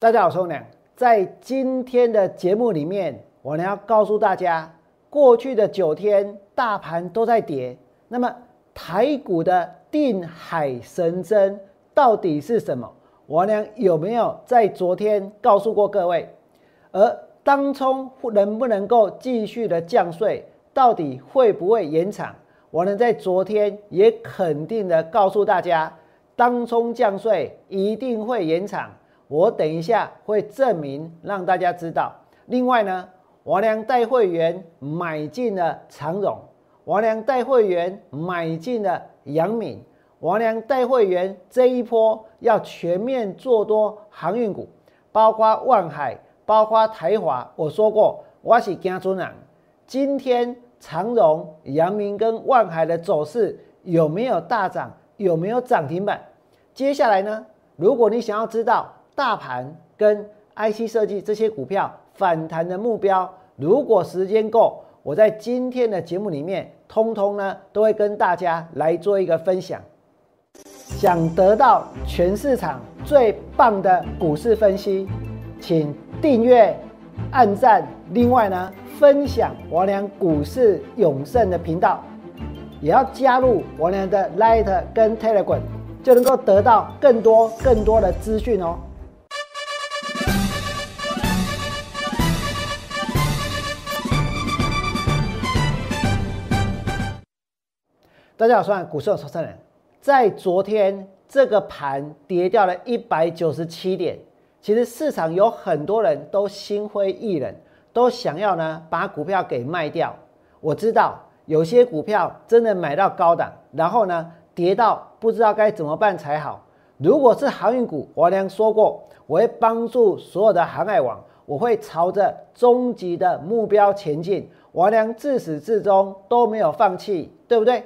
大家好，我是。在今天的节目里面，我呢要告诉大家，过去的九天大盘都在跌，那么台股的定海神针到底是什么？我呢有没有在昨天告诉过各位？而当冲能不能够继续的降税，到底会不会延长？我呢在昨天也肯定的告诉大家，当冲降税一定会延长。我等一下会证明让大家知道。另外呢，王良带会员买进了长荣，王良带会员买进了阳明，王良带会员这一波要全面做多航运股，包括万海，包括台华。我说过，我是姜尊人。今天长荣、阳明跟万海的走势有没有大涨？有没有涨停板？接下来呢？如果你想要知道。大盘跟 IC 设计这些股票反弹的目标，如果时间够，我在今天的节目里面，通通呢都会跟大家来做一个分享。想得到全市场最棒的股市分析，请订阅、按赞，另外呢分享王良股市永胜的频道，也要加入王良的 Light 跟 Telegram，就能够得到更多更多的资讯哦。大家好，我是股市有创始人。在昨天这个盘跌掉了一百九十七点，其实市场有很多人都心灰意冷，都想要呢把股票给卖掉。我知道有些股票真的买到高档，然后呢跌到不知道该怎么办才好。如果是航运股，我良说过，我会帮助所有的航海王，我会朝着终极的目标前进。我良自始至终都没有放弃，对不对？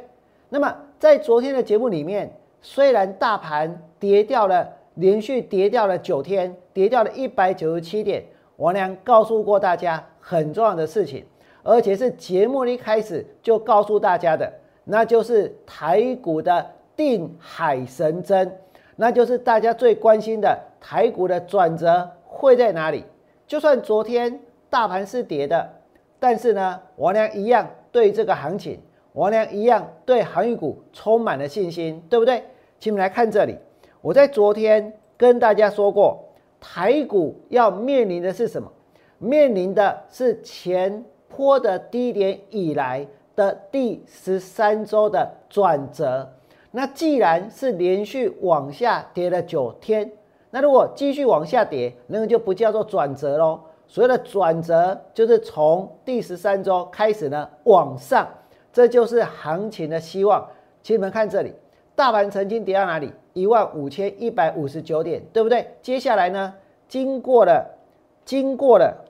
那么在昨天的节目里面，虽然大盘跌掉了，连续跌掉了九天，跌掉了一百九十七点，王良告诉过大家很重要的事情，而且是节目一开始就告诉大家的，那就是台股的定海神针，那就是大家最关心的台股的转折会在哪里。就算昨天大盘是跌的，但是呢，王良一样对这个行情。王良一样对航运股充满了信心，对不对？请你们来看这里，我在昨天跟大家说过，台股要面临的是什么？面临的是前坡的低点以来的第十三周的转折。那既然是连续往下跌了九天，那如果继续往下跌，那个就不叫做转折喽。所谓的转折，就是从第十三周开始呢往上。这就是行情的希望，请你们看这里，大盘曾经跌到哪里？一万五千一百五十九点，对不对？接下来呢？经过了，经过了，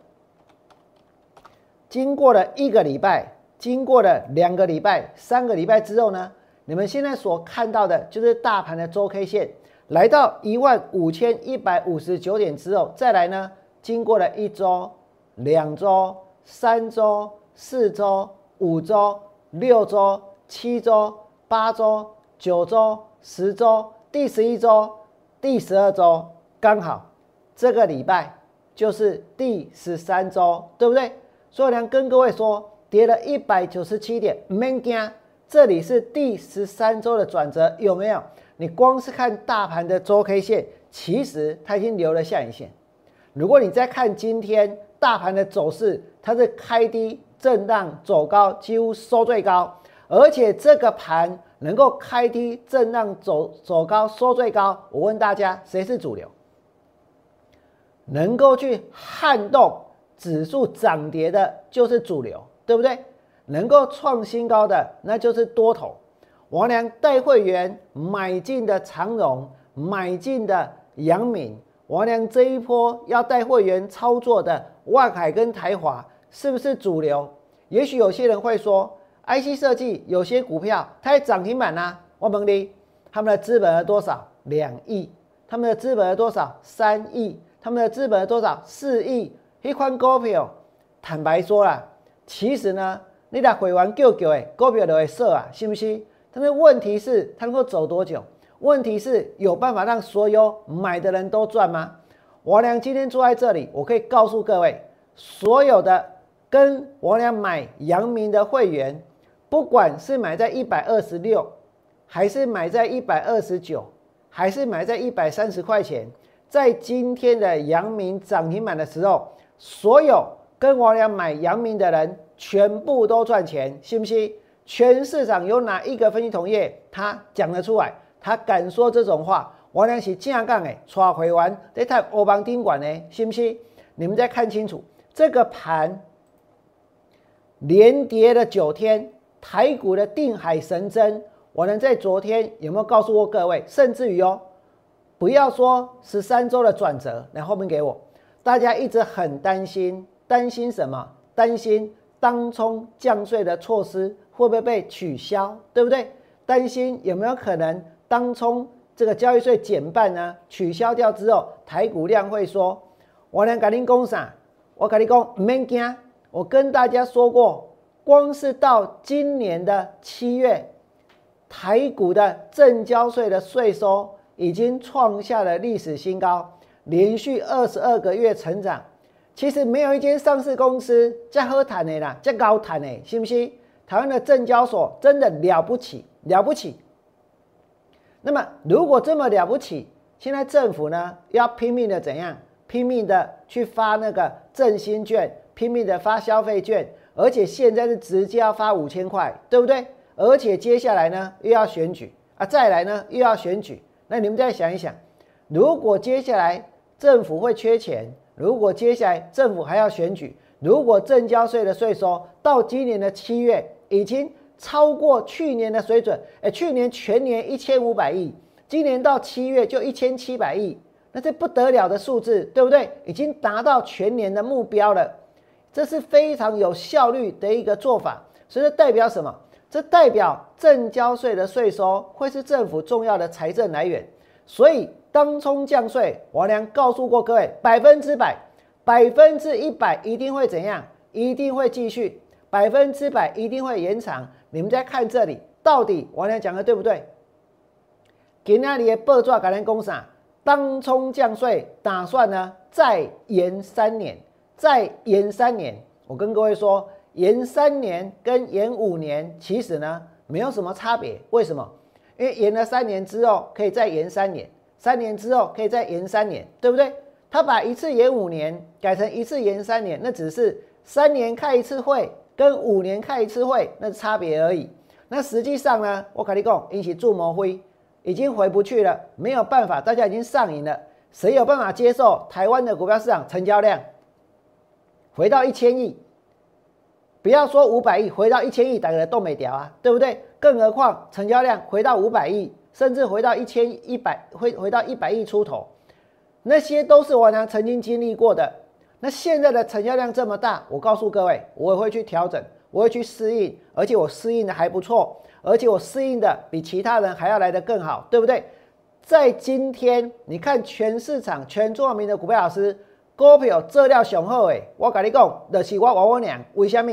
经过了一个礼拜，经过了两个礼拜、三个礼拜之后呢？你们现在所看到的就是大盘的周 K 线来到一万五千一百五十九点之后，再来呢？经过了一周、两周、三周、四周、五周。六周、七周、八周、九周、十周，第十一周、第十二周，刚好这个礼拜就是第十三周，对不对？所以呢，跟各位说，跌了一百九十七点，没惊。这里是第十三周的转折，有没有？你光是看大盘的周 K 线，其实它已经留了下影线。如果你再看今天大盘的走势，它是开低。震荡走高，几乎收最高，而且这个盘能够开低震荡走走高收最高。我问大家，谁是主流？能够去撼动指数涨跌的，就是主流，对不对？能够创新高的，那就是多头。王良带会员买进的长荣，买进的阳明，王良这一波要带会员操作的万海跟台华。是不是主流？也许有些人会说，IC 设计有些股票它涨停板呐。我问你，他们的资本额多少？两亿。他们的资本额多少？三亿。他们的资本额多少？四亿。一款股票，坦白说啦，其实呢，你来回完救救诶，股票都会设啊，信不信？但是问题是，它能够走多久？问题是有办法让所有买的人都赚吗？我俩今天坐在这里，我可以告诉各位，所有的跟我俩买阳明的会员，不管是买在一百二十六，还是买在一百二十九，还是买在一百三十块钱，在今天的阳明涨停板的时候，所有跟我俩买阳明的人，全部都赚钱，信不信？全市场有哪一个分析同业他讲得出来？他敢说这种话？王良是正杠诶，刷回完在看欧邦宾馆呢，信不信？你们再看清楚这个盘连跌了九天，台股的定海神针，我能在昨天有没有告诉过各位？甚至于哦，不要说十三周的转折，来后面给我，大家一直很担心，担心什么？担心当冲降税的措施会不会被取消？对不对？担心有没有可能当冲？这个交易税减半呢，取消掉之后，台股量会说：“我能跟你讲啥？我跟你讲，唔免惊。我跟大家说过，光是到今年的七月，台股的正交税的税收已经创下了历史新高，连续二十二个月成长。其实没有一间上市公司在喝谈的啦，在高谈的，信不信？台湾的证交所真的了不起，了不起。”那么，如果这么了不起，现在政府呢要拼命的怎样？拼命的去发那个振兴券，拼命的发消费券，而且现在是直接要发五千块，对不对？而且接下来呢又要选举啊，再来呢又要选举。那你们再想一想，如果接下来政府会缺钱，如果接下来政府还要选举，如果正交税的税收到今年的七月已经。超过去年的水准，哎，去年全年一千五百亿，今年到七月就一千七百亿，那这不得了的数字，对不对？已经达到全年的目标了，这是非常有效率的一个做法。所以这代表什么？这代表正交税的税收会是政府重要的财政来源。所以当冲降税，王良告诉过各位，百分之百、百分之一百一定会怎样？一定会继续，百分之百一定会延长。你们在看这里，到底王良讲的对不对？给那里的报纸改成公啥？当冲降税打算呢再延三年，再延三年。我跟各位说，延三年跟延五年其实呢没有什么差别。为什么？因为延了三年之后可以再延三年，三年之后可以再延三年，对不对？他把一次延五年改成一次延三年，那只是三年开一次会。跟五年开一次会，那差别而已。那实际上呢，我跟你讲，引起注魔灰已经回不去了，没有办法，大家已经上瘾了。谁有办法接受台湾的股票市场成交量回到一千亿？不要说五百亿，回到一千亿，大家都没掉啊，对不对？更何况成交量回到五百亿，甚至回到一千一百，回回到一百亿出头，那些都是我娘曾经经历过的。那现在的成交量这么大，我告诉各位，我会去调整，我会去适应，而且我适应的还不错，而且我适应的比其他人还要来得更好，对不对？在今天，你看全市场全中华民的股票老师，股票这料雄厚诶，我跟你讲，就是我我我娘为什么？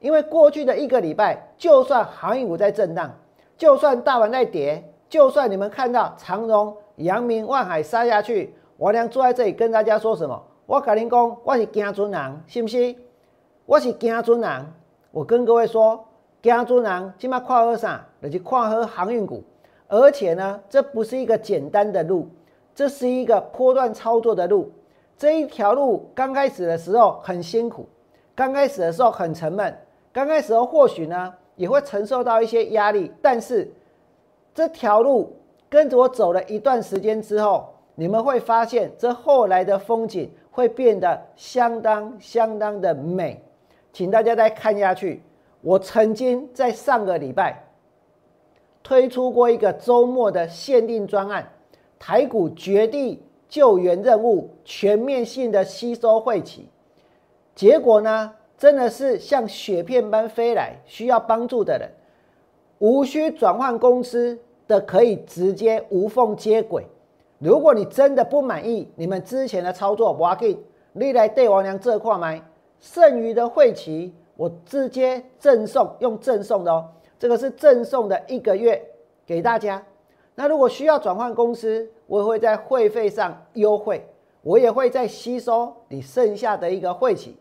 因为过去的一个礼拜，就算航运股在震荡，就算大盘在跌，就算你们看到长荣、阳明、万海杀下去，我娘坐在这里跟大家说什么？我跟你讲，我是惊尊人，是不是？我是惊尊人。我跟各位说，惊尊人今麦看好啥？就是看好航运股。而且呢，这不是一个简单的路，这是一个波段操作的路。这一条路刚开始的时候很辛苦，刚开始的时候很沉闷，刚开始的时候或许呢也会承受到一些压力。但是这条路跟着我走了一段时间之后，你们会发现这后来的风景。会变得相当相当的美，请大家再看下去。我曾经在上个礼拜推出过一个周末的限定专案——台股绝地救援任务，全面性的吸收汇企。结果呢，真的是像雪片般飞来，需要帮助的人，无需转换公司的，可以直接无缝接轨。如果你真的不满意你们之前的操作，我给你来对王娘这块买剩余的会期，我直接赠送，用赠送的哦，这个是赠送的一个月给大家。那如果需要转换公司，我会在会费上优惠，我也会在吸收你剩下的一个会期。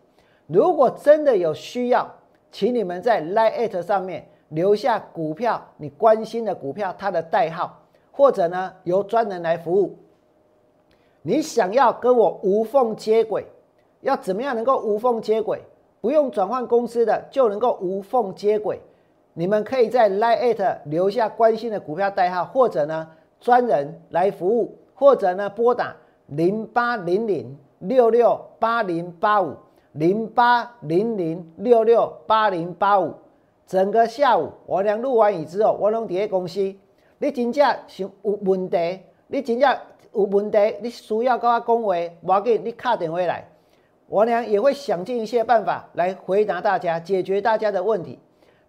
如果真的有需要，请你们在 Line 上面留下股票你关心的股票它的代号，或者呢由专人来服务。你想要跟我无缝接轨，要怎么样能够无缝接轨？不用转换公司的就能够无缝接轨。你们可以在 Line 留下关心的股票代号，或者呢专人来服务，或者呢拨打零八零零六六八零八五零八零零六六八零八五。整个下午我俩录完以之后，我拢伫咧公司。你真正想有问题，你真正有问题，你需要跟我讲话，无要紧，你卡电话来。我俩也会想尽一切办法来回答大家，解决大家的问题。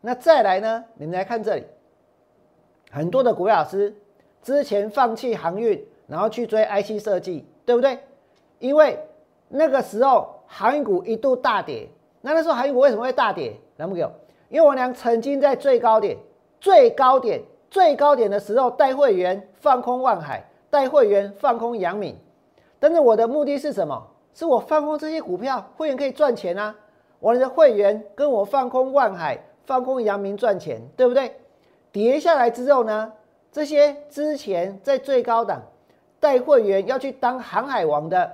那再来呢？你们来看这里，很多的股票老师之前放弃航运，然后去追 IC 设计，对不对？因为那个时候航运股一度大跌。那那时候航运股为什么会大跌？来不给？因为我俩曾经在最高点、最高点、最高点的时候带会员放空万海，带会员放空阳明。但是我的目的是什么？是我放空这些股票，会员可以赚钱啊！我的会员跟我放空万海、放空阳明赚钱，对不对？跌下来之后呢，这些之前在最高档带会员要去当航海王的，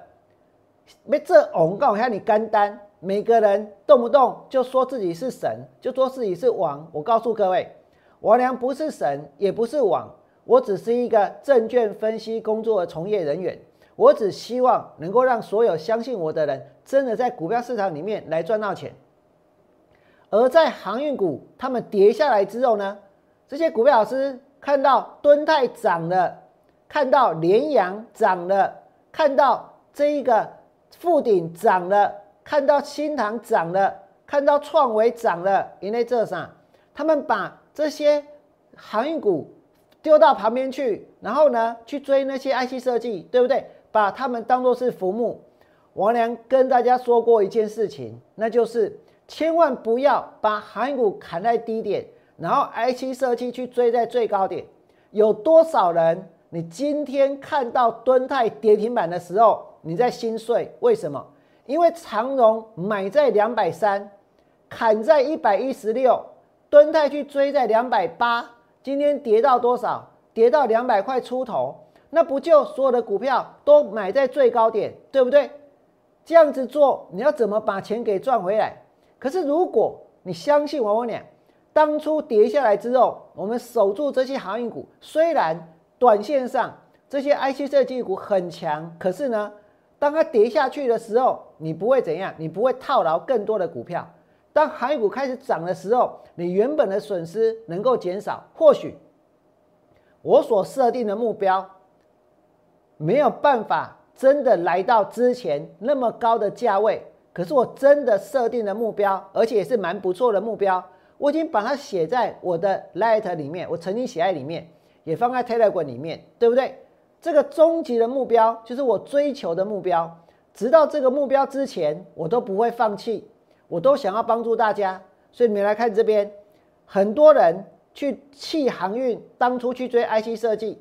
没这广告还你干单，每个人动不动就说自己是神，就说自己是王。我告诉各位，我娘不是神，也不是王，我只是一个证券分析工作的从业人员。我只希望能够让所有相信我的人，真的在股票市场里面来赚到钱。而在航运股他们跌下来之后呢，这些股票老师看到敦泰涨了，看到联阳涨了，看到这一个富鼎涨了，看到新塘涨了，看到创维涨了，因为这啥？他们把这些航运股丢到旁边去，然后呢去追那些 IC 设计，对不对？把他们当作是浮木。王良跟大家说过一件事情，那就是千万不要把航运股砍在低点，然后 IC 设计去追在最高点。有多少人？你今天看到敦泰跌停板的时候，你在心碎？为什么？因为长荣买在两百三，砍在一百一十六，敦泰去追在两百八，今天跌到多少？跌到两百块出头。那不就所有的股票都买在最高点，对不对？这样子做，你要怎么把钱给赚回来？可是如果你相信我，我讲，当初跌下来之后，我们守住这些航运股，虽然短线上这些 IC 设计股很强，可是呢，当它跌下去的时候，你不会怎样？你不会套牢更多的股票。当航运股开始涨的时候，你原本的损失能够减少。或许我所设定的目标。没有办法真的来到之前那么高的价位，可是我真的设定了目标，而且也是蛮不错的目标。我已经把它写在我的 Light 里面，我曾经写在里面，也放在 Telegram 里面，对不对？这个终极的目标就是我追求的目标，直到这个目标之前，我都不会放弃，我都想要帮助大家。所以你们来看这边，很多人去弃航运，当初去追 IC 设计。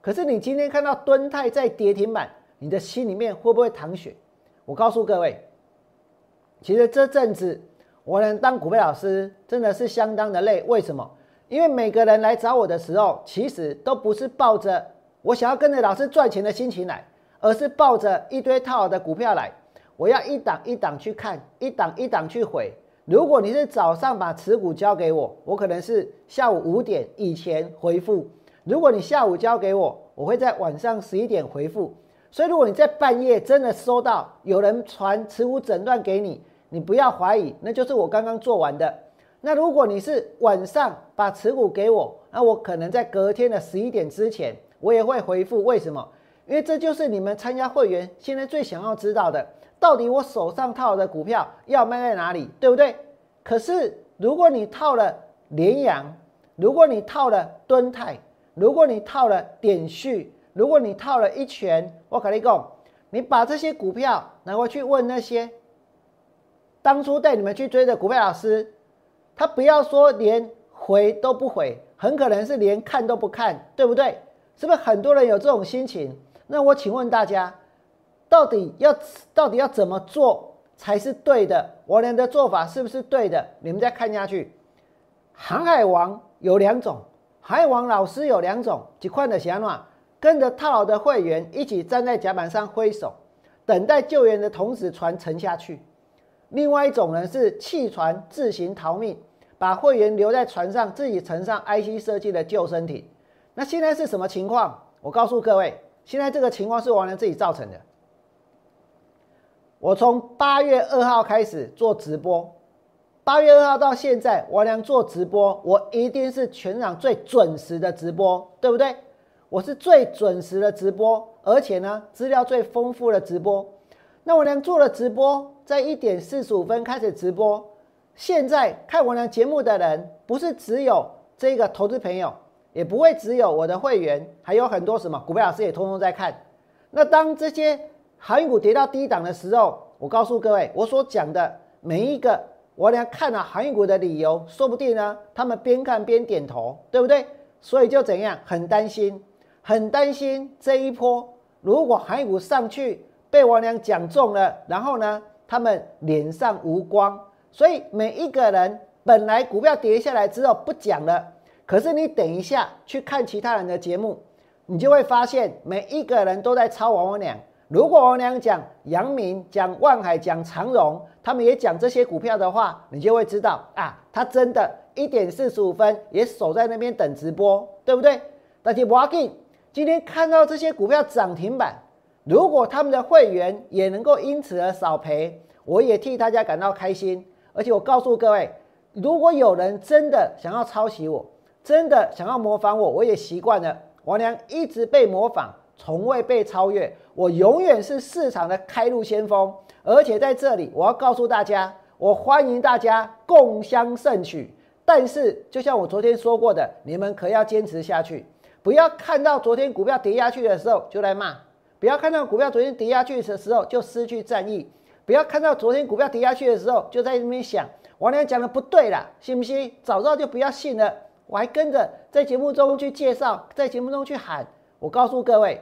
可是你今天看到敦泰在跌停板，你的心里面会不会淌血？我告诉各位，其实这阵子我能当股票老师真的是相当的累。为什么？因为每个人来找我的时候，其实都不是抱着我想要跟着老师赚钱的心情来，而是抱着一堆套好的股票来。我要一档一档去看，一档一档去回。如果你是早上把持股交给我，我可能是下午五点以前回复。如果你下午交给我，我会在晚上十一点回复。所以，如果你在半夜真的收到有人传持股诊断给你，你不要怀疑，那就是我刚刚做完的。那如果你是晚上把持股给我，那我可能在隔天的十一点之前，我也会回复。为什么？因为这就是你们参加会员现在最想要知道的，到底我手上套的股票要卖在哪里，对不对？可是如果你套了联阳，如果你套了敦泰，如果你套了点序，如果你套了一拳，我跟你讲，你把这些股票拿回去问那些当初带你们去追的股票老师，他不要说连回都不回，很可能是连看都不看，对不对？是不是很多人有这种心情？那我请问大家，到底要到底要怎么做才是对的？我俩的做法是不是对的？你们再看下去，航海王有两种，海王老师有两种，几块的想法，跟着套牢的会员一起站在甲板上挥手，等待救援的同时船沉下去。另外一种呢是弃船自行逃命，把会员留在船上，自己乘上 IC 设计的救生艇。那现在是什么情况？我告诉各位，现在这个情况是王良自己造成的。我从八月二号开始做直播，八月二号到现在，王良做直播，我一定是全场最准时的直播，对不对？我是最准时的直播，而且呢，资料最丰富的直播。那王良做了直播，在一点四十五分开始直播，现在看王良节目的人，不是只有这个投资朋友，也不会只有我的会员，还有很多什么股票老师也通通在看。那当这些航运股跌到低档的时候，我告诉各位，我所讲的每一个我俩看了航运股的理由，说不定呢，他们边看边点头，对不对？所以就怎样，很担心，很担心这一波如果航运股上去被王良讲中了，然后呢，他们脸上无光。所以每一个人本来股票跌下来之后不讲了，可是你等一下去看其他人的节目，你就会发现每一个人都在抄王良。如果我俩讲阳明、讲万海、讲长荣，他们也讲这些股票的话，你就会知道啊，他真的一点四十五分也守在那边等直播，对不对？但是王斌今天看到这些股票涨停板，如果他们的会员也能够因此而少赔，我也替大家感到开心。而且我告诉各位，如果有人真的想要抄袭我，真的想要模仿我，我也习惯了。王良一直被模仿。从未被超越，我永远是市场的开路先锋。而且在这里，我要告诉大家，我欢迎大家共襄盛举。但是，就像我昨天说过的，你们可要坚持下去，不要看到昨天股票跌下去的时候就来骂，不要看到股票昨天跌下去的时候就失去战意，不要看到昨天股票跌下去的时候就在那边想，王良讲的不对了，信不信？早知道就不要信了。我还跟着在节目中去介绍，在节目中去喊。我告诉各位，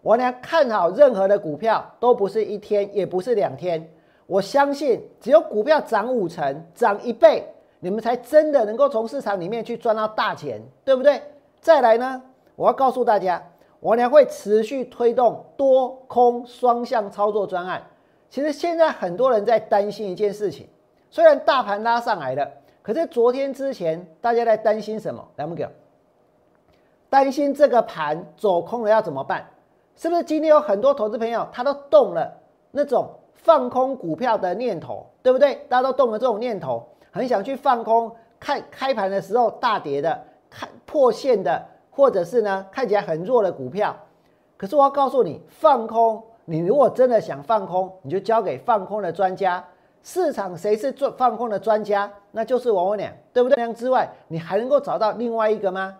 我俩看好任何的股票都不是一天，也不是两天。我相信，只有股票涨五成、涨一倍，你们才真的能够从市场里面去赚到大钱，对不对？再来呢，我要告诉大家，我俩会持续推动多空双向操作专案。其实现在很多人在担心一件事情，虽然大盘拉上来了，可是昨天之前大家在担心什么？来，不给。担心这个盘走空了要怎么办？是不是今天有很多投资朋友他都动了那种放空股票的念头，对不对？大家都动了这种念头，很想去放空，看开盘的时候大跌的，看破线的，或者是呢看起来很弱的股票。可是我要告诉你，放空，你如果真的想放空，你就交给放空的专家。市场谁是做放空的专家？那就是我我俩，对不对？这样之外，你还能够找到另外一个吗？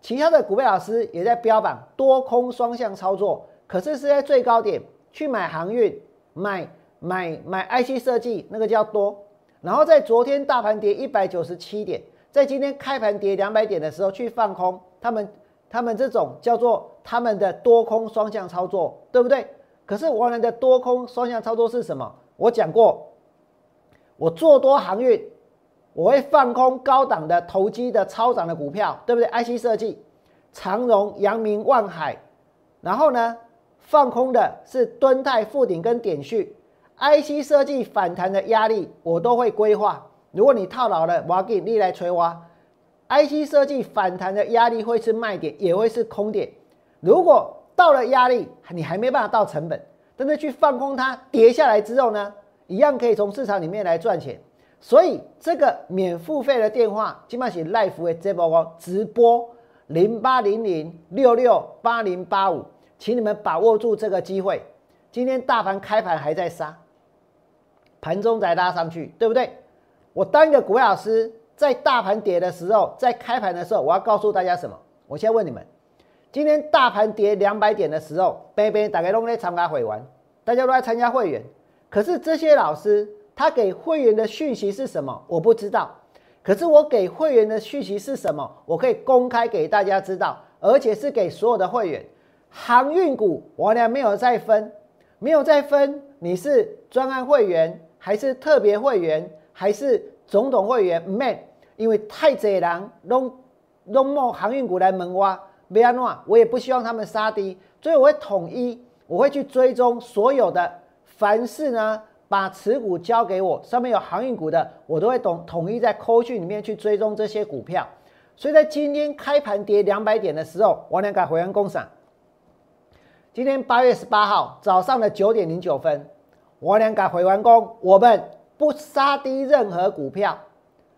其他的股票老师也在标榜多空双向操作，可是是在最高点去买航运、买买买 IC 设计，那个叫多。然后在昨天大盘跌一百九十七点，在今天开盘跌两百点的时候去放空，他们他们这种叫做他们的多空双向操作，对不对？可是我们的多空双向操作是什么？我讲过，我做多航运。我会放空高档的投机的超涨的股票，对不对？IC 设计、长荣、阳明、万海，然后呢，放空的是敦泰、富鼎跟点序。IC 设计反弹的压力我都会规划。如果你套牢了，我要给你来催挖。IC 设计反弹的压力会是卖点，也会是空点。如果到了压力，你还没办法到成本，但是去放空它，跌下来之后呢，一样可以从市场里面来赚钱。所以这个免付费的电话，基本上是 Life 的直播直播零八零零六六八零八五，请你们把握住这个机会。今天大盘开盘还在杀，盘中再拉上去，对不对？我当一个股老师，在大盘跌的时候，在开盘的时候，我要告诉大家什么？我先问你们，今天大盘跌两百点的时候，边边大家都在参加会员，大家都在参加会员，可是这些老师。他给会员的讯息是什么？我不知道。可是我给会员的讯息是什么？我可以公开给大家知道，而且是给所有的会员。航运股我俩没有再分，没有再分你是专案会员还是特别会员还是总统会员，man，因为太贼人弄弄某航运股来蒙挖，没安诺，我也不希望他们杀低，所以我会统一，我会去追踪所有的，凡是呢把持股交给我，上面有航运股的，我都会统统一在扣讯里面去追踪这些股票。所以在今天开盘跌两百点的时候，我两个回完工厂。今天八月十八号早上的九点零九分，我俩改回完工，我们不杀低任何股票。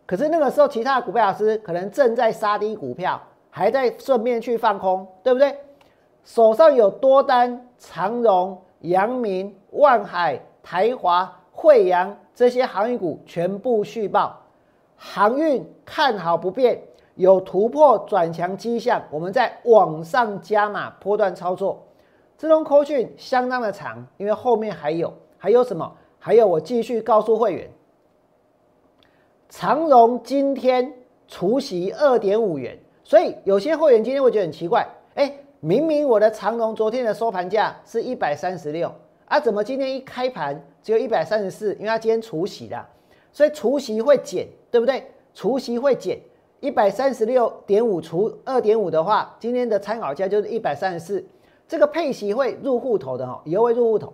可是那个时候，其他的股票老师可能正在杀低股票，还在顺便去放空，对不对？手上有多单，长荣、阳明、万海、台华、惠阳这些航运股全部续报，航运看好不变，有突破转强迹象，我们在往上加码，波段操作。这种口讯相当的长，因为后面还有还有什么？还有我继续告诉会员，长荣今天除息二点五元，所以有些会员今天会觉得很奇怪，哎，明明我的长荣昨天的收盘价是一百三十六啊，怎么今天一开盘只有一百三十四？因为它今天除息的，所以除息会减，对不对？除息会减一百三十六点五除二点五的话，今天的参考价就是一百三十四。这个配息会入户头的哈，以后会入户头，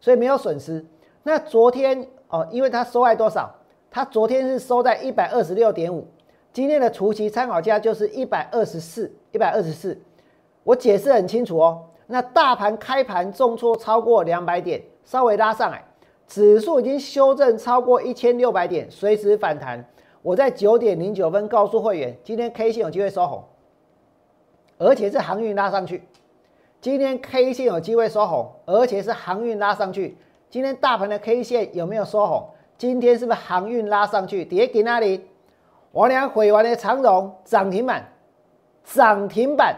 所以没有损失。那昨天哦，因为它收在多少？它昨天是收在一百二十六点五，今天的除息参考价就是一百二十四，一百二十四。我解释很清楚哦。那大盘开盘重挫超过两百点，稍微拉上来，指数已经修正超过一千六百点，随时反弹。我在九点零九分告诉会员，今天 K 线有机会收红，而且是航运拉上去。今天 K 线有机会收红，而且是航运拉上去。今天大盘的 K 线有没有收红？今天是不是航运拉上去？跌给那里？我俩毁完的长荣涨停板，涨停板。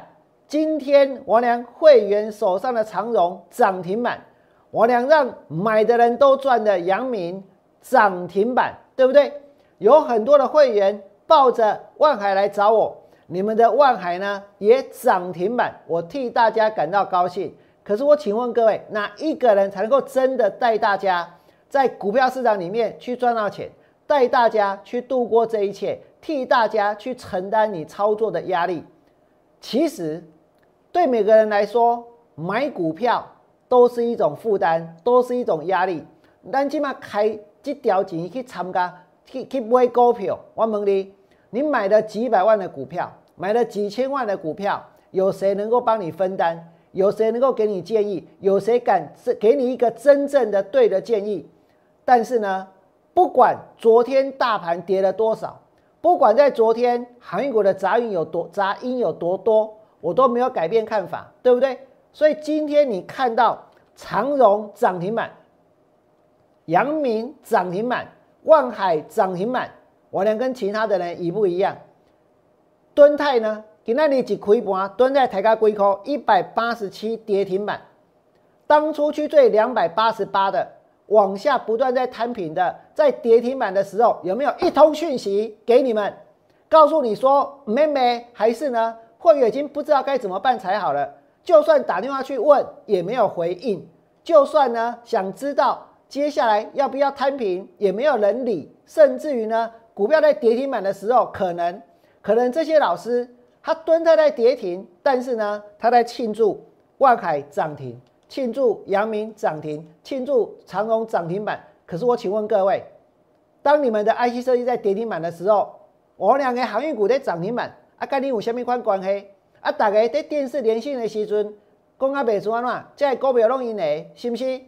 今天我俩会员手上的长荣涨停板，我俩让买的人都赚的阳明涨停板，对不对？有很多的会员抱着万海来找我。你们的万海呢也涨停板，我替大家感到高兴。可是我请问各位，哪一个人才能够真的带大家在股票市场里面去赚到钱，带大家去度过这一切，替大家去承担你操作的压力？其实对每个人来说，买股票都是一种负担，都是一种压力。咱起码开这条钱去参加，去去买股票，我问你，你买了几百万的股票？买了几千万的股票，有谁能够帮你分担？有谁能够给你建议？有谁敢给你一个真正的对的建议？但是呢，不管昨天大盘跌了多少，不管在昨天韩国的杂音有多杂音有多多，我都没有改变看法，对不对？所以今天你看到长荣涨停板、阳明涨停板、万海涨停板，我能跟其他的人一不一样？敦泰呢？今那里一开盘，蹲在台价龟壳一百八十七跌停板。当初去追两百八十八的，往下不断在摊平的，在跌停板的时候，有没有一通讯息给你们，告诉你说，妹妹还是呢？会员已经不知道该怎么办才好了。就算打电话去问，也没有回应。就算呢，想知道接下来要不要摊平，也没有人理。甚至于呢，股票在跌停板的时候，可能。可能这些老师他蹲在在跌停，但是呢，他在庆祝万海涨停，庆祝阳明涨停，庆祝长荣涨停板。可是我请问各位，当你们的 IC 设计在跌停板的时候，我两个航运股在涨停板，啊，跟你有什么关关系？啊，大家在电视连线的时阵，讲啊，袂做安怎？这股票弄赢嘞，是不是？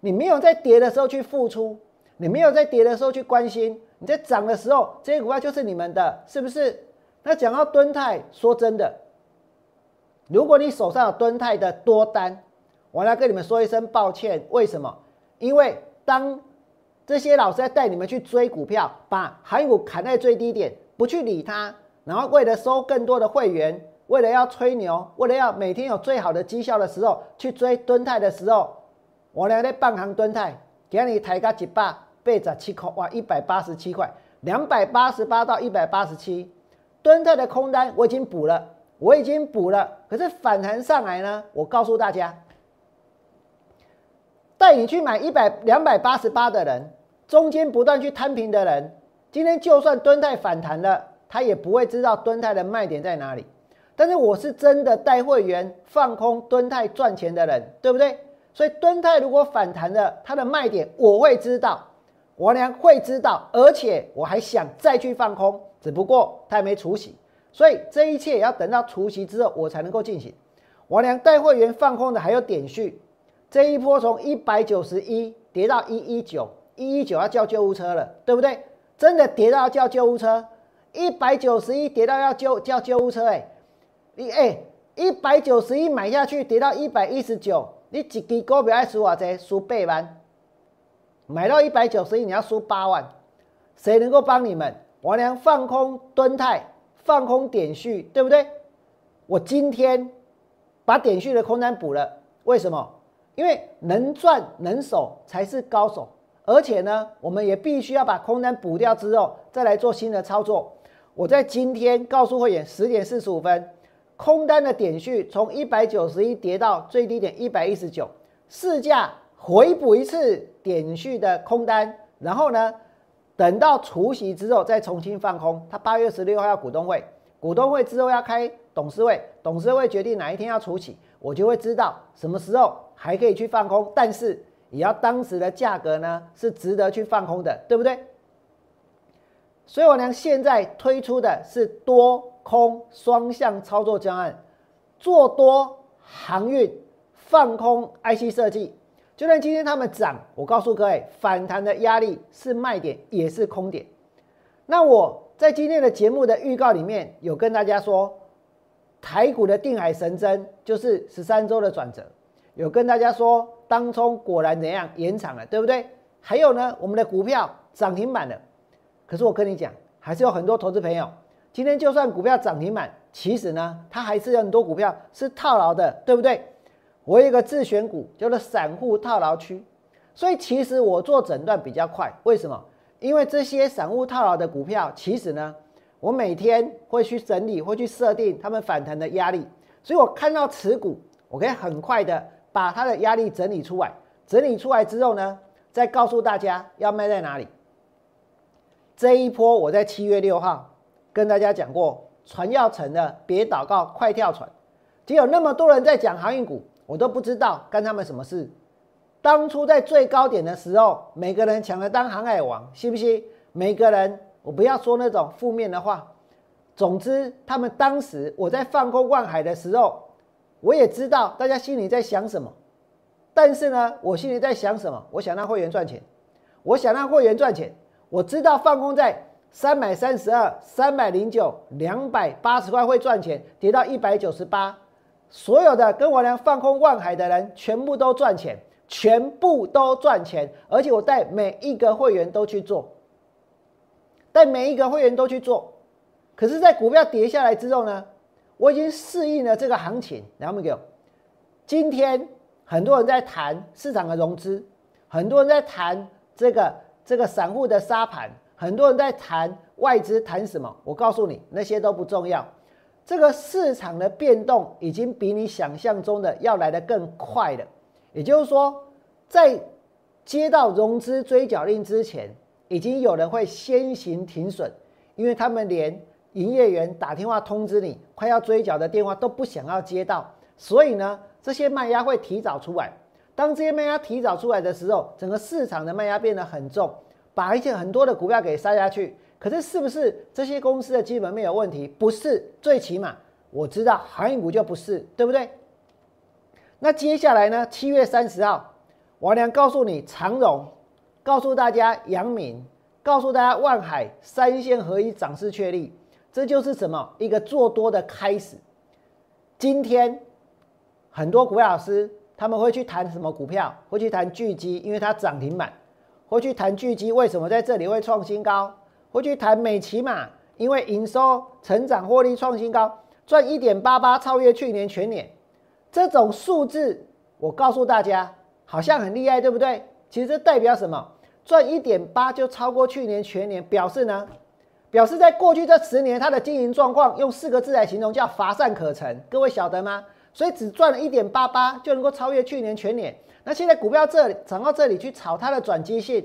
你没有在跌的时候去付出，你没有在跌的时候去关心，你在涨的时候，这些股票就是你们的，是不是？那讲到敦泰，说真的，如果你手上有敦泰的多单，我来跟你们说一声抱歉。为什么？因为当这些老师在带你们去追股票，把韩股砍在最低点，不去理它，然后为了收更多的会员，为了要吹牛，为了要每天有最好的绩效的时候，去追敦泰的时候，我来在半行敦泰，给你抬个几百八十七块，哇，一百八十七块，两百八十八到一百八十七。敦泰的空单我已经补了，我已经补了。可是反弹上来呢？我告诉大家，带你去买一百两百八十八的人，中间不断去摊平的人，今天就算蹲泰反弹了，他也不会知道蹲泰的卖点在哪里。但是我是真的带会员放空蹲泰赚钱的人，对不对？所以蹲泰如果反弹了，它的卖点我会知道，我娘会知道，而且我还想再去放空，只不过他还没除息，所以这一切也要等到除息之后我才能够进行。我娘带会员放空的还有点序。这一波从一百九十一跌到一一九，一一九要叫救护车了，对不对？真的跌到要叫救护车，一百九十一跌到要救叫救护车，哎，你哎，一百九十一买下去跌到一百一十九，你一支股票要输多少？输八万。买到一百九十一，你要输八万，谁能够帮你们？王良放空蹲泰，放空点序，对不对？我今天把点序的空单补了，为什么？因为能赚能守才是高手，而且呢，我们也必须要把空单补掉之后，再来做新的操作。我在今天告诉会员，十点四十五分，空单的点序从一百九十一跌到最低点一百一十九，市价回补一次点序的空单，然后呢，等到除息之后再重新放空。他八月十六号要股东会，股东会之后要开董事会，董事会决定哪一天要除息，我就会知道什么时候。还可以去放空，但是也要当时的价格呢是值得去放空的，对不对？所以我娘现在推出的是多空双向操作教案，做多航运，放空 IC 设计。就算今天他们涨，我告诉各位，反弹的压力是卖点，也是空点。那我在今天的节目的预告里面有跟大家说，台股的定海神针就是十三周的转折。有跟大家说，当冲果然怎样延长了，对不对？还有呢，我们的股票涨停板了。可是我跟你讲，还是有很多投资朋友，今天就算股票涨停板，其实呢，它还是有很多股票是套牢的，对不对？我有一个自选股叫做散户套牢区，所以其实我做诊断比较快。为什么？因为这些散户套牢的股票，其实呢，我每天会去整理，会去设定他们反弹的压力，所以我看到持股，我可以很快的。把它的压力整理出来，整理出来之后呢，再告诉大家要卖在哪里。这一波我在七月六号跟大家讲过，船要沉了别祷告，快跳船。只有那么多人在讲航运股，我都不知道干他们什么事。当初在最高点的时候，每个人抢着当航海王，信不信？每个人，我不要说那种负面的话。总之，他们当时我在放空万海的时候。我也知道大家心里在想什么，但是呢，我心里在想什么？我想让会员赚钱，我想让会员赚钱。我知道放空在三百三十二、三百零九、两百八十块会赚钱，跌到一百九十八，所有的跟我俩放空万海的人全部都赚钱，全部都赚钱，而且我带每一个会员都去做，带每一个会员都去做。可是，在股票跌下来之后呢？我已经适应了这个行情，然后没有。今天很多人在谈市场的融资，很多人在谈这个这个散户的沙盘，很多人在谈外资谈什么？我告诉你，那些都不重要。这个市场的变动已经比你想象中的要来的更快了。也就是说，在接到融资追缴令之前，已经有人会先行停损，因为他们连。营业员打电话通知你快要追缴的电话都不想要接到，所以呢，这些卖压会提早出来。当这些卖压提早出来的时候，整个市场的卖压变得很重，把一些很多的股票给杀下去。可是，是不是这些公司的基本面有问题？不是，最起码我知道航运股就不是，对不对？那接下来呢？七月三十号，王良告诉你长荣，告诉大家阳明，告诉大家万海三线合一涨势确立。这就是什么一个做多的开始。今天很多股票老师他们会去谈什么股票？会去谈巨基，因为它涨停板；会去谈巨基为什么在这里会创新高；会去谈美骑嘛，因为营收成长获利创新高，赚一点八八，超越去年全年。这种数字，我告诉大家，好像很厉害，对不对？其实这代表什么？赚一点八就超过去年全年，表示呢？表示在过去这十年，它的经营状况用四个字来形容，叫乏善可陈。各位晓得吗？所以只赚了一点八八就能够超越去年全年。那现在股票这里涨到这里去炒它的转机性，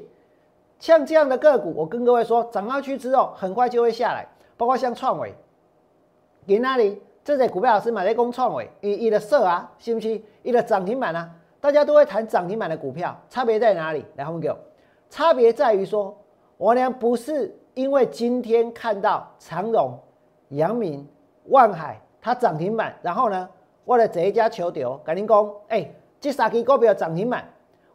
像这样的个股，我跟各位说，涨上去之后很快就会下来，包括像创伟，在哪里？这些股票老师买在攻创伟，一一的色啊，信不信？一的涨停板啊，大家都会谈涨停板的股票，差别在哪里？来，后面给我，差别在于说，我俩不是因为今天看到长荣、阳明、万海它涨停板，然后呢，为了这一家求丢，赶紧攻，哎，这三只股票涨停板，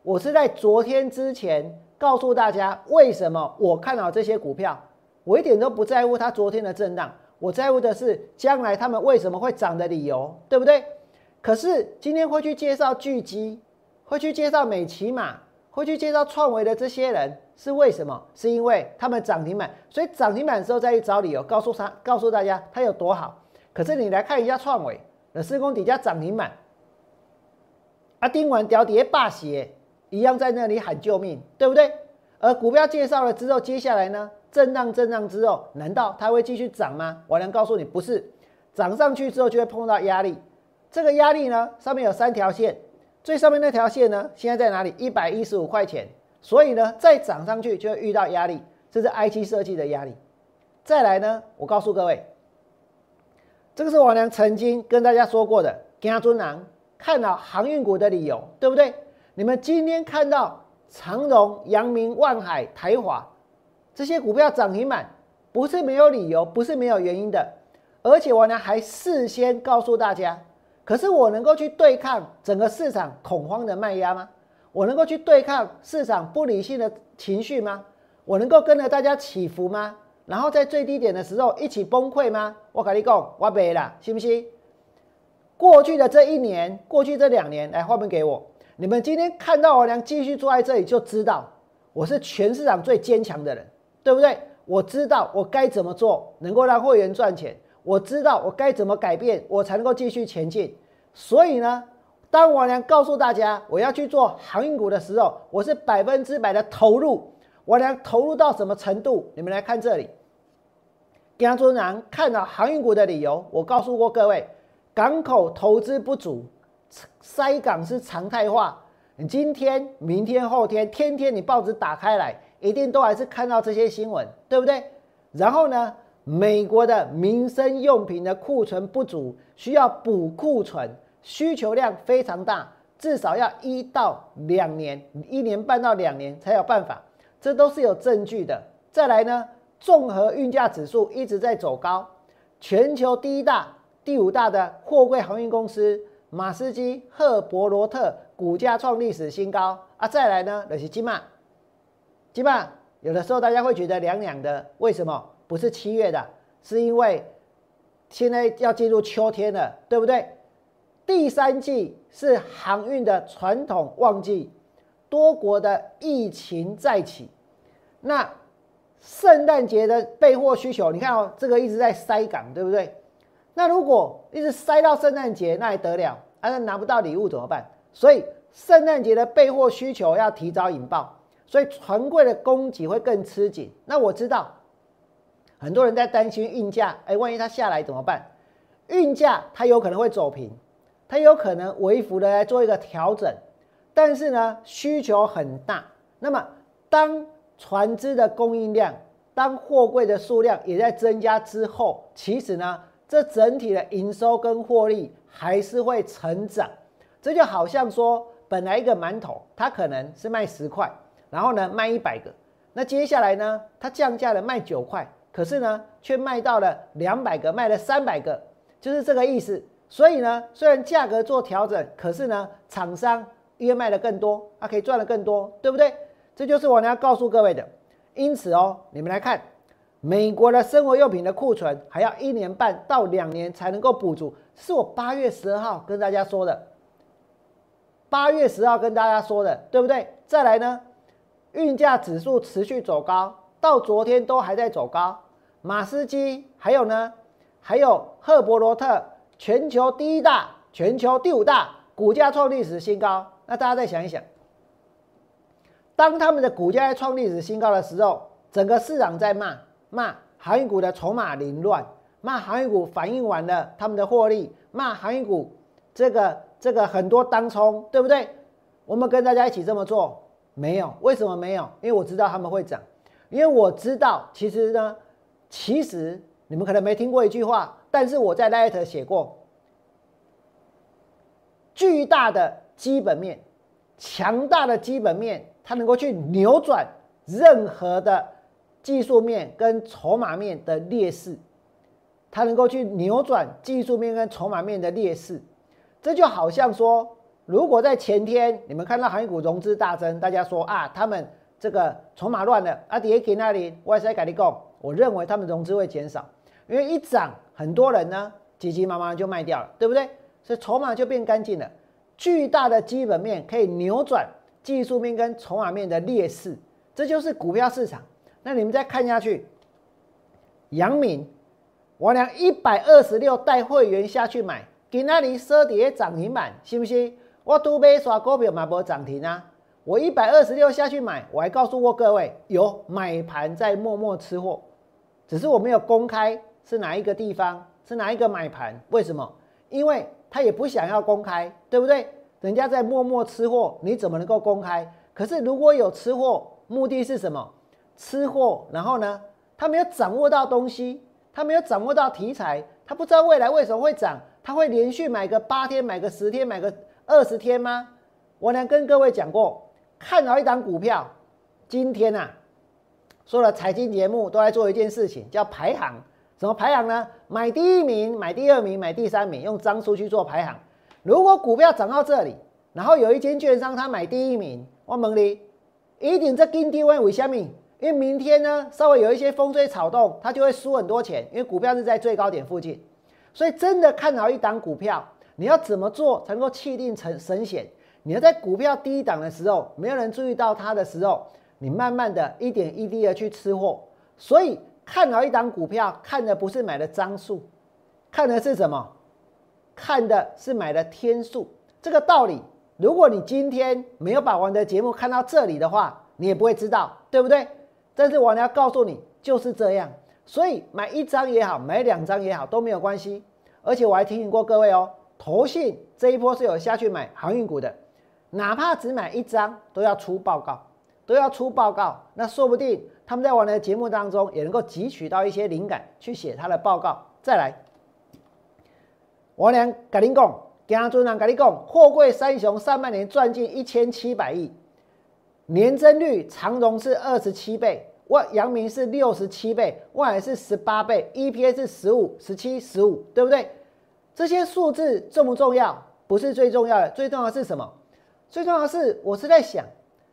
我是在昨天之前告诉大家为什么我看好这些股票，我一点都不在乎它昨天的震荡。我在乎的是将来它们为什么会涨的理由，对不对？可是今天会去介绍巨基，会去介绍美骑马，会去介绍创维的这些人是为什么？是因为他们涨停板，所以涨停板的时候再去找理由，告诉他，告诉大家它有多好。可是你来看一下创维，那施工底下涨停板，啊，盯完掉跌霸血一样在那里喊救命，对不对？而股票介绍了之后，接下来呢？震荡震荡之后，难道它会继续涨吗？我能告诉你，不是，涨上去之后就会碰到压力。这个压力呢，上面有三条线，最上面那条线呢，现在在哪里？一百一十五块钱。所以呢，再涨上去就会遇到压力，这是 IC 设计的压力。再来呢，我告诉各位，这个是我娘曾经跟大家说过的，跟尊郎看到航运股的理由，对不对？你们今天看到长荣、阳明、万海、台华。这些股票涨停板不是没有理由，不是没有原因的，而且我呢还事先告诉大家。可是我能够去对抗整个市场恐慌的卖压吗？我能够去对抗市场不理性的情绪吗？我能够跟着大家起伏吗？然后在最低点的时候一起崩溃吗？我跟你讲，我没了，信不信？过去的这一年，过去这两年，来画面给我。你们今天看到我娘继续坐在这里，就知道我是全市场最坚强的人。对不对？我知道我该怎么做能够让会员赚钱，我知道我该怎么改变，我才能够继续前进。所以呢，当我娘告诉大家我要去做航运股的时候，我是百分之百的投入。我娘投入到什么程度？你们来看这里。杨尊南看到航运股的理由，我告诉过各位，港口投资不足，塞港是常态化。你今天、明天、后天，天天你报纸打开来。一定都还是看到这些新闻，对不对？然后呢，美国的民生用品的库存不足，需要补库存，需求量非常大，至少要一到两年，一年半到两年才有办法，这都是有证据的。再来呢，综合运价指数一直在走高，全球第一大、第五大的货柜航运公司马斯基、赫伯罗特股价创历史新高啊！再来呢，就是金马。基本上有的时候大家会觉得凉凉的，为什么不是七月的？是因为现在要进入秋天了，对不对？第三季是航运的传统旺季，多国的疫情再起，那圣诞节的备货需求，你看哦，这个一直在塞港，对不对？那如果一直塞到圣诞节，那还得了？啊，那拿不到礼物怎么办？所以圣诞节的备货需求要提早引爆。所以船柜的供给会更吃紧。那我知道很多人在担心运价，哎，万一它下来怎么办？运价它有可能会走平，它有可能微幅的来做一个调整。但是呢，需求很大。那么当船只的供应量、当货柜的数量也在增加之后，其实呢，这整体的营收跟获利还是会成长。这就好像说，本来一个馒头它可能是卖十块。然后呢，卖一百个，那接下来呢，它降价了，卖九块，可是呢，却卖到了两百个，卖了三百个，就是这个意思。所以呢，虽然价格做调整，可是呢，厂商越卖的更多，它可以赚的更多，对不对？这就是我要告诉各位的。因此哦，你们来看，美国的生活用品的库存还要一年半到两年才能够补足，是我八月十二号跟大家说的，八月十号跟大家说的，对不对？再来呢？运价指数持续走高，到昨天都还在走高。马斯基还有呢，还有赫伯罗特，全球第一大、全球第五大，股价创历史新高。那大家再想一想，当他们的股价在创历史新高的时候，整个市场在骂骂航运股的筹码凌乱，骂航运股反映完了他们的获利，骂航运股这个这个很多当冲，对不对？我们跟大家一起这么做？没有，为什么没有？因为我知道他们会涨，因为我知道，其实呢，其实你们可能没听过一句话，但是我在 Letter 写过，巨大的基本面，强大的基本面，它能够去扭转任何的技术面跟筹码面的劣势，它能够去扭转技术面跟筹码面的劣势，这就好像说。如果在前天你们看到航运股融资大增，大家说啊，他们这个筹码乱了，啊，跌给那里，我再改你讲，我认为他们融资会减少，因为一涨，很多人呢急急忙忙就卖掉了，对不对？所以筹码就变干净了。巨大的基本面可以扭转技术面跟筹码面的劣势，这就是股票市场。那你们再看下去，杨敏，我俩一百二十六带会员下去买，给那里收跌涨停板，信不信？我都没刷股票买波涨停啊！我一百二十六下去买，我还告诉过各位，有买盘在默默吃货，只是我没有公开是哪一个地方，是哪一个买盘。为什么？因为他也不想要公开，对不对？人家在默默吃货，你怎么能够公开？可是如果有吃货，目的是什么？吃货，然后呢？他没有掌握到东西，他没有掌握到题材，他不知道未来为什么会涨，他会连续买个八天，买个十天，买个。二十天吗？我呢跟各位讲过，看好一档股票，今天啊，说了财经节目都在做一件事情，叫排行。怎么排行呢？买第一名，买第二名，买第三名，用张数去做排行。如果股票涨到这里，然后有一间券商他买第一名，我问你，一定在跟低位为什么？因为明天呢，稍微有一些风吹草动，它就会输很多钱，因为股票是在最高点附近。所以真的看好一档股票。你要怎么做才能够气定成神闲？你要在股票低档的时候，没有人注意到它的时候，你慢慢的一点一滴的去吃货。所以看好一档股票，看的不是买的张数，看的是什么？看的是买的天数。这个道理，如果你今天没有把我们的节目看到这里的话，你也不会知道，对不对？但是我要告诉你，就是这样。所以买一张也好，买两张也好都没有关系。而且我还提醒过各位哦。投信这一波是有下去买航运股的，哪怕只买一张都要出报告，都要出报告。那说不定他们在我的节目当中也能够汲取到一些灵感，去写他的报告。再来，我俩跟你讲，江尊长跟你讲，货柜三雄上半年赚进一千七百亿，年增率长荣是二十七倍，万阳明是六十七倍，万海是十八倍，EPS 是十五、十七、十五，对不对？这些数字重不重要？不是最重要的，最重要的是什么？最重要的是，我是在想，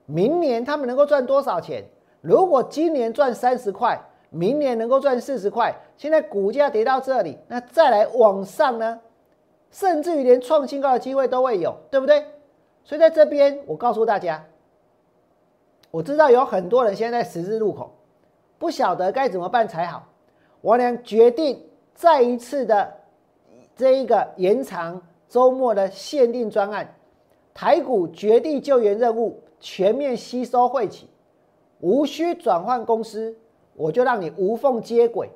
明年他们能够赚多少钱？如果今年赚三十块，明年能够赚四十块，现在股价跌到这里，那再来往上呢？甚至于连创新高的机会都会有，对不对？所以在这边，我告诉大家，我知道有很多人现在十字路口，不晓得该怎么办才好。我俩决定再一次的。这一个延长周末的限定专案，台股绝地救援任务全面吸收汇企，无需转换公司，我就让你无缝接轨，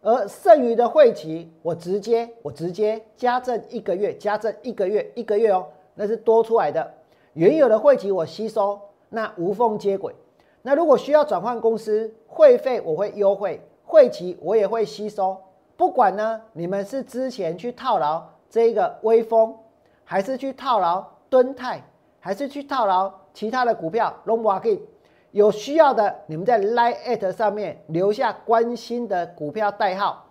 而剩余的汇企，我直接我直接加赠一个月，加赠一个月一个月哦，那是多出来的，原有的汇企我吸收，那无缝接轨，那如果需要转换公司，会费我会优惠，汇企我也会吸收。不管呢，你们是之前去套牢这个微风，还是去套牢敦泰，还是去套牢其他的股票 l o n 有需要的，你们在 line at 上面留下关心的股票代号，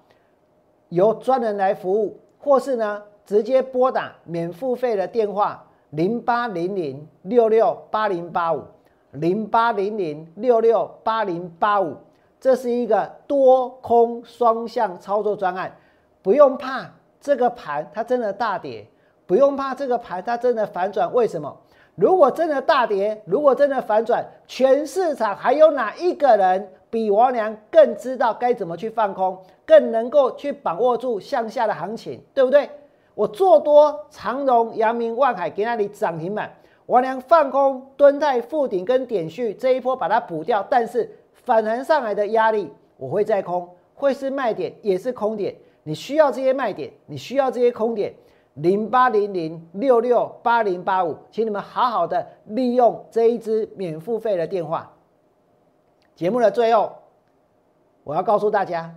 由专人来服务，或是呢直接拨打免付费的电话零八零零六六八零八五零八零零六六八零八五。这是一个多空双向操作专案，不用怕这个盘它真的大跌，不用怕这个盘它真的反转。为什么？如果真的大跌，如果真的反转，全市场还有哪一个人比王良更知道该怎么去放空，更能够去把握住向下的行情，对不对？我做多长荣、阳明、万海给那里涨停板，我良放空敦泰、富鼎跟点序这一波把它补掉，但是。反弹上来的压力，我会再空，会是卖点，也是空点。你需要这些卖点，你需要这些空点，零八零零六六八零八五，请你们好好的利用这一支免付费的电话。节目的最后，我要告诉大家，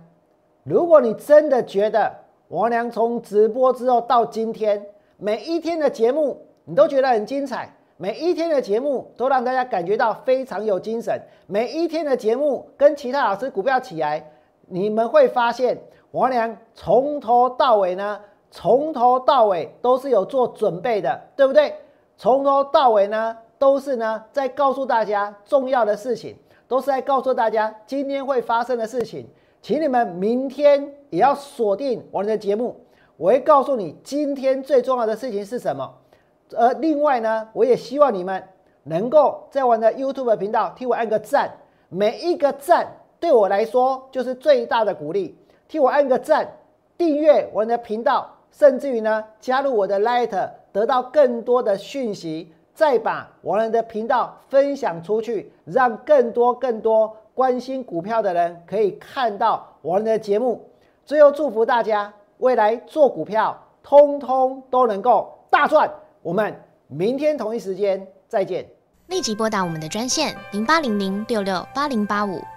如果你真的觉得王良从直播之后到今天每一天的节目你都觉得很精彩，每一天的节目都让大家感觉到非常有精神，每一天的节目跟其他老师股票起来，你们会发现王良从头到尾呢。从头到尾都是有做准备的，对不对？从头到尾呢，都是呢在告诉大家重要的事情，都是在告诉大家今天会发生的事情。请你们明天也要锁定我们的节目，我会告诉你今天最重要的事情是什么。而另外呢，我也希望你们能够在我的 YouTube 频道替我按个赞，每一个赞对我来说就是最大的鼓励。替我按个赞，订阅我们的频道。甚至于呢，加入我的 Light，得到更多的讯息，再把我们的频道分享出去，让更多更多关心股票的人可以看到我们的节目。最后祝福大家未来做股票，通通都能够大赚。我们明天同一时间再见。立即拨打我们的专线零八零零六六八零八五。